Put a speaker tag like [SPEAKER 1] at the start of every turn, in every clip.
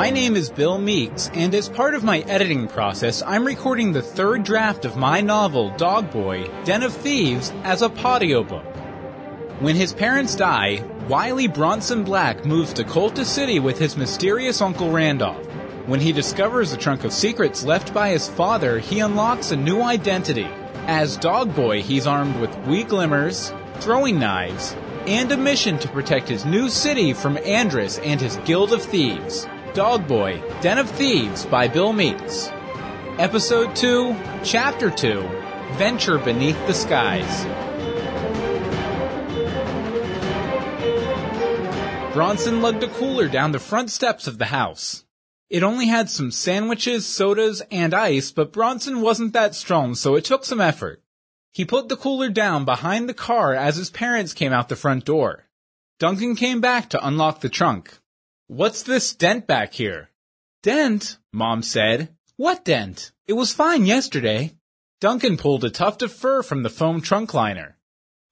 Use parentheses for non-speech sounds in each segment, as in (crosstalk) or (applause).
[SPEAKER 1] My name is Bill Meeks, and as part of my editing process, I'm recording the third draft of my novel, Dog Boy, Den of Thieves, as a podiobook. When his parents die, Wiley Bronson Black moves to Colta City with his mysterious Uncle Randolph. When he discovers a trunk of secrets left by his father, he unlocks a new identity. As Dog Boy, he's armed with wee glimmers, throwing knives, and a mission to protect his new city from Andrus and his Guild of Thieves. Dog Boy, Den of Thieves by Bill Meeks. Episode 2, Chapter 2, Venture Beneath the Skies. Bronson lugged a cooler down the front steps of the house. It only had some sandwiches, sodas, and ice, but Bronson wasn't that strong, so it took some effort. He put the cooler down behind the car as his parents came out the front door. Duncan came back to unlock the trunk. What's this dent back here? Dent? Mom said. What dent? It was fine yesterday. Duncan pulled a tuft of fur from the foam trunk liner.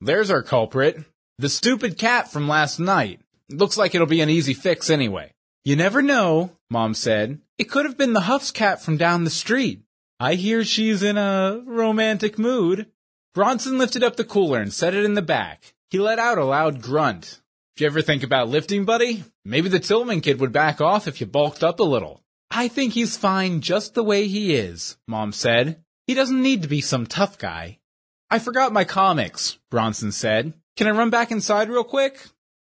[SPEAKER 1] There's our culprit. The stupid cat from last night. Looks like it'll be an easy fix anyway. You never know, Mom said. It could have been the Huff's cat from down the street. I hear she's in a romantic mood. Bronson lifted up the cooler and set it in the back. He let out a loud grunt. Did you ever think about lifting, buddy? Maybe the Tillman kid would back off if you bulked up a little. I think he's fine just the way he is, Mom said. He doesn't need to be some tough guy. I forgot my comics, Bronson said. Can I run back inside real quick?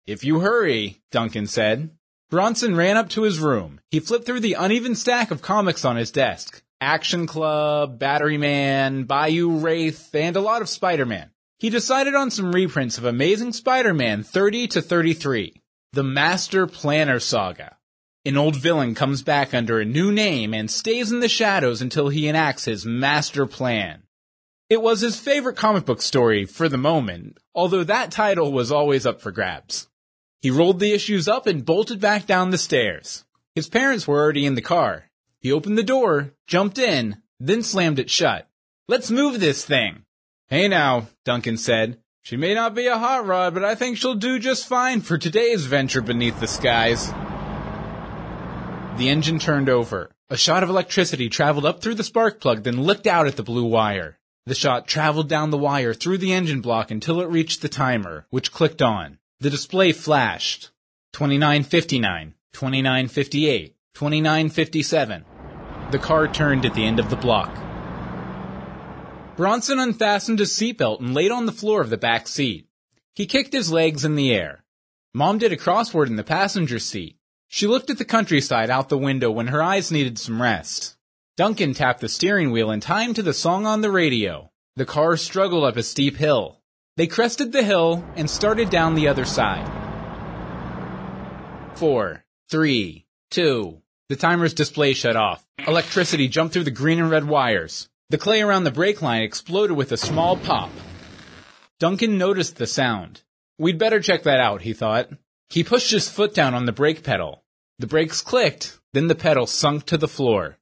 [SPEAKER 1] If you hurry, Duncan said. Bronson ran up to his room. He flipped through the uneven stack of comics on his desk. Action Club, Battery Man, Bayou Wraith, and a lot of Spider-Man. He decided on some reprints of Amazing Spider-Man 30 to 33, the Master Planner Saga. An old villain comes back under a new name and stays in the shadows until he enacts his master plan. It was his favorite comic book story for the moment, although that title was always up for grabs. He rolled the issues up and bolted back down the stairs. His parents were already in the car. He opened the door, jumped in, then slammed it shut. Let's move this thing. Hey now, Duncan said. She may not be a hot rod, but I think she'll do just fine for today's venture beneath the skies. The engine turned over. A shot of electricity traveled up through the spark plug, then licked out at the blue wire. The shot traveled down the wire through the engine block until it reached the timer, which clicked on. The display flashed. 2959, 2958, 2957. The car turned at the end of the block. Bronson unfastened his seatbelt and laid on the floor of the back seat. He kicked his legs in the air. Mom did a crossword in the passenger seat. She looked at the countryside out the window when her eyes needed some rest. Duncan tapped the steering wheel in time to the song on the radio. The car struggled up a steep hill. They crested the hill and started down the other side. Four, three, two, the timer's display shut off. Electricity jumped through the green and red wires. The clay around the brake line exploded with a small pop. Duncan noticed the sound. We'd better check that out, he thought. He pushed his foot down on the brake pedal. The brakes clicked, then the pedal sunk to the floor.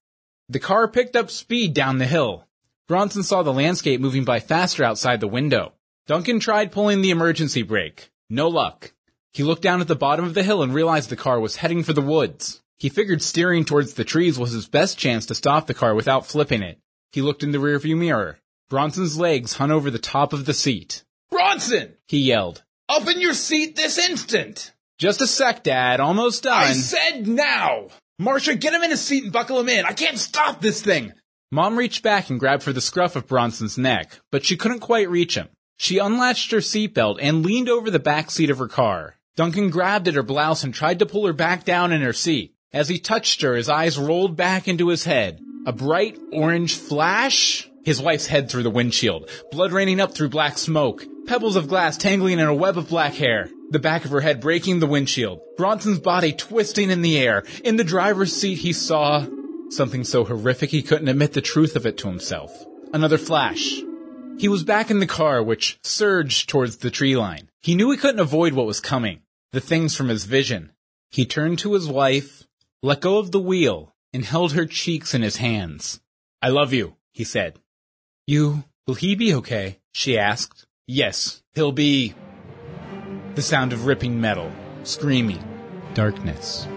[SPEAKER 1] The car picked up speed down the hill. Bronson saw the landscape moving by faster outside the window. Duncan tried pulling the emergency brake. No luck. He looked down at the bottom of the hill and realized the car was heading for the woods. He figured steering towards the trees was his best chance to stop the car without flipping it. He looked in the rearview mirror. Bronson's legs hung over the top of the seat. Bronson! He yelled. Up in your seat this instant! Just a sec, Dad. Almost done. I said now! Marcia, get him in his seat and buckle him in. I can't stop this thing! Mom reached back and grabbed for the scruff of Bronson's neck, but she couldn't quite reach him. She unlatched her seatbelt and leaned over the back seat of her car. Duncan grabbed at her blouse and tried to pull her back down in her seat. As he touched her, his eyes rolled back into his head. A bright orange flash? His wife's head through the windshield, blood raining up through black smoke, pebbles of glass tangling in a web of black hair, the back of her head breaking the windshield, Bronson's body twisting in the air. In the driver's seat, he saw something so horrific he couldn't admit the truth of it to himself. Another flash. He was back in the car, which surged towards the tree line. He knew he couldn't avoid what was coming, the things from his vision. He turned to his wife, let go of the wheel, and held her cheeks in his hands. I love you, he said. You, will he be okay? She asked. Yes, he'll be. The sound of ripping metal, screaming, darkness.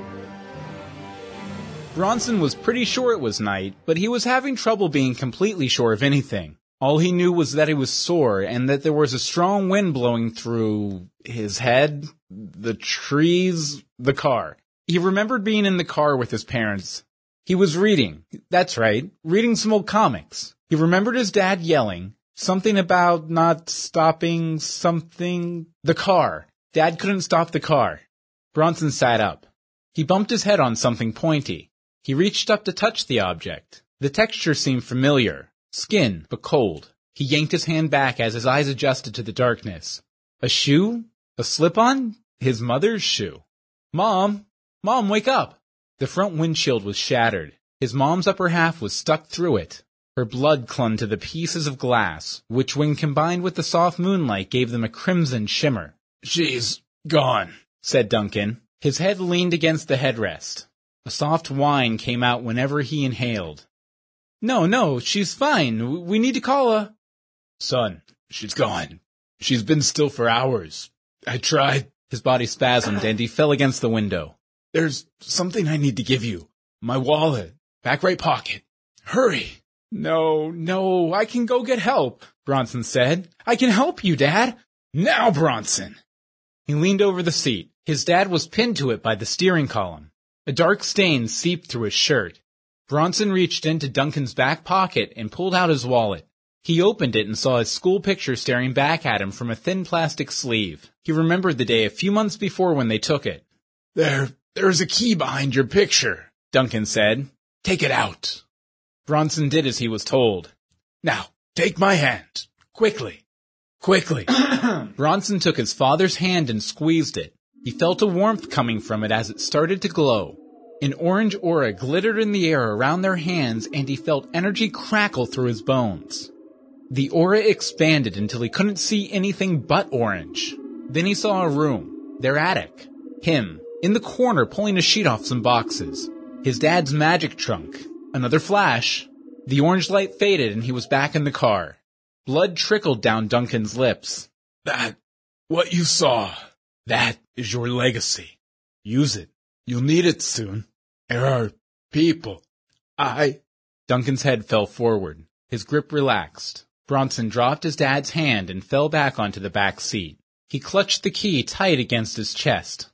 [SPEAKER 1] Bronson was pretty sure it was night, but he was having trouble being completely sure of anything. All he knew was that he was sore and that there was a strong wind blowing through his head, the trees, the car. He remembered being in the car with his parents. He was reading. That's right, reading some old comics. He remembered his dad yelling something about not stopping something. The car. Dad couldn't stop the car. Bronson sat up. He bumped his head on something pointy. He reached up to touch the object. The texture seemed familiar. Skin, but cold. He yanked his hand back as his eyes adjusted to the darkness. A shoe? A slip-on? His mother's shoe. Mom! Mom, wake up! The front windshield was shattered. His mom's upper half was stuck through it. Her blood clung to the pieces of glass, which when combined with the soft moonlight gave them a crimson shimmer. She's gone, said Duncan. His head leaned against the headrest. A soft whine came out whenever he inhaled. No, no, she's fine. We need to call a... Son, she's gone. She's been still for hours. I tried. His body spasmed and he fell against the window. There's something I need to give you. My wallet. Back right pocket. Hurry. No, no, I can go get help, Bronson said. I can help you, Dad. Now, Bronson. He leaned over the seat. His dad was pinned to it by the steering column. A dark stain seeped through his shirt. Bronson reached into Duncan's back pocket and pulled out his wallet. He opened it and saw his school picture staring back at him from a thin plastic sleeve. He remembered the day a few months before when they took it. There, there's a key behind your picture, Duncan said. Take it out. Bronson did as he was told. Now, take my hand. Quickly. Quickly. (coughs) Bronson took his father's hand and squeezed it. He felt a warmth coming from it as it started to glow. An orange aura glittered in the air around their hands and he felt energy crackle through his bones. The aura expanded until he couldn't see anything but orange. Then he saw a room, their attic, him, in the corner pulling a sheet off some boxes, his dad's magic trunk, another flash. The orange light faded and he was back in the car. Blood trickled down Duncan's lips. That, what you saw, that is your legacy. Use it. You'll need it soon. There are people. I. Duncan's head fell forward. His grip relaxed. Bronson dropped his dad's hand and fell back onto the back seat. He clutched the key tight against his chest.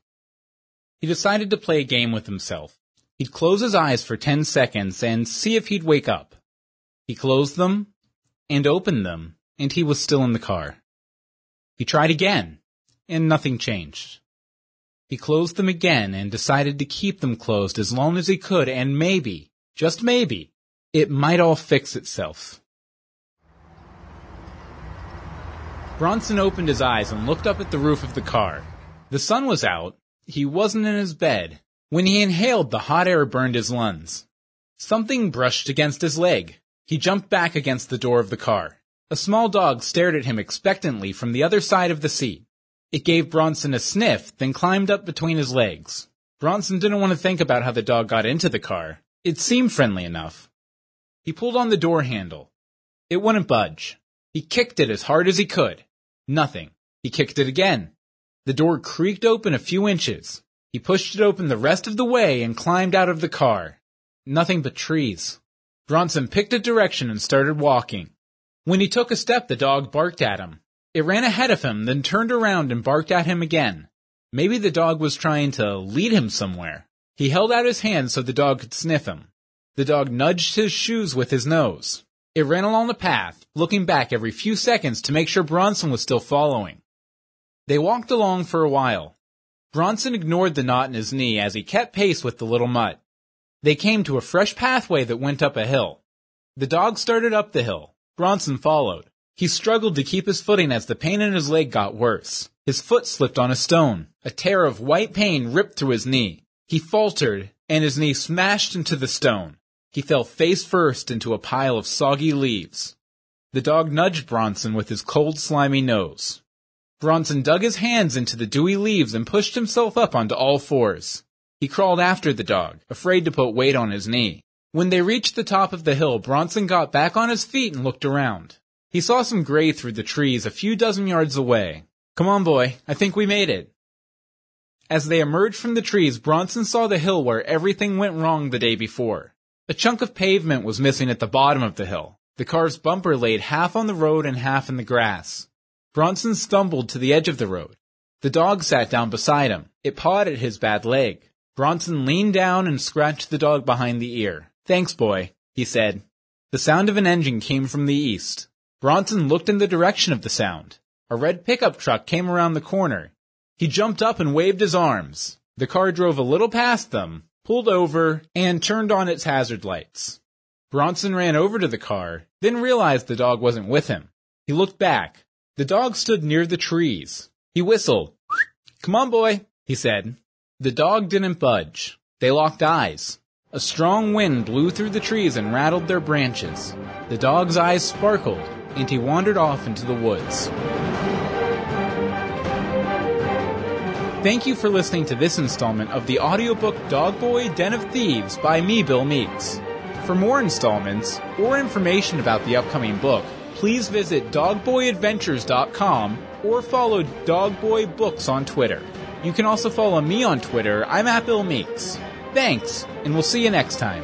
[SPEAKER 1] He decided to play a game with himself. He'd close his eyes for ten seconds and see if he'd wake up. He closed them and opened them, and he was still in the car. He tried again, and nothing changed. He closed them again and decided to keep them closed as long as he could, and maybe, just maybe, it might all fix itself. Bronson opened his eyes and looked up at the roof of the car. The sun was out. He wasn't in his bed. When he inhaled, the hot air burned his lungs. Something brushed against his leg. He jumped back against the door of the car. A small dog stared at him expectantly from the other side of the seat. It gave Bronson a sniff, then climbed up between his legs. Bronson didn't want to think about how the dog got into the car. It seemed friendly enough. He pulled on the door handle. It wouldn't budge. He kicked it as hard as he could. Nothing. He kicked it again. The door creaked open a few inches. He pushed it open the rest of the way and climbed out of the car. Nothing but trees. Bronson picked a direction and started walking. When he took a step, the dog barked at him. It ran ahead of him, then turned around and barked at him again. Maybe the dog was trying to lead him somewhere. He held out his hand so the dog could sniff him. The dog nudged his shoes with his nose. It ran along the path, looking back every few seconds to make sure Bronson was still following. They walked along for a while. Bronson ignored the knot in his knee as he kept pace with the little mutt. They came to a fresh pathway that went up a hill. The dog started up the hill. Bronson followed. He struggled to keep his footing as the pain in his leg got worse. His foot slipped on a stone. A tear of white pain ripped through his knee. He faltered, and his knee smashed into the stone. He fell face first into a pile of soggy leaves. The dog nudged Bronson with his cold, slimy nose. Bronson dug his hands into the dewy leaves and pushed himself up onto all fours. He crawled after the dog, afraid to put weight on his knee. When they reached the top of the hill, Bronson got back on his feet and looked around. He saw some gray through the trees a few dozen yards away. Come on, boy. I think we made it. As they emerged from the trees, Bronson saw the hill where everything went wrong the day before. A chunk of pavement was missing at the bottom of the hill. The car's bumper laid half on the road and half in the grass. Bronson stumbled to the edge of the road. The dog sat down beside him. It pawed at his bad leg. Bronson leaned down and scratched the dog behind the ear. Thanks, boy, he said. The sound of an engine came from the east. Bronson looked in the direction of the sound. A red pickup truck came around the corner. He jumped up and waved his arms. The car drove a little past them, pulled over, and turned on its hazard lights. Bronson ran over to the car, then realized the dog wasn't with him. He looked back. The dog stood near the trees. He whistled. Come on, boy, he said. The dog didn't budge. They locked eyes. A strong wind blew through the trees and rattled their branches. The dog's eyes sparkled, and he wandered off into the woods. Thank you for listening to this installment of the audiobook Dog Boy Den of Thieves by me, Bill Meeks. For more installments or information about the upcoming book, please visit dogboyadventures.com or follow Dogboy Books on Twitter. You can also follow me on Twitter. I'm at Bill Meeks. Thanks, and we'll see you next time.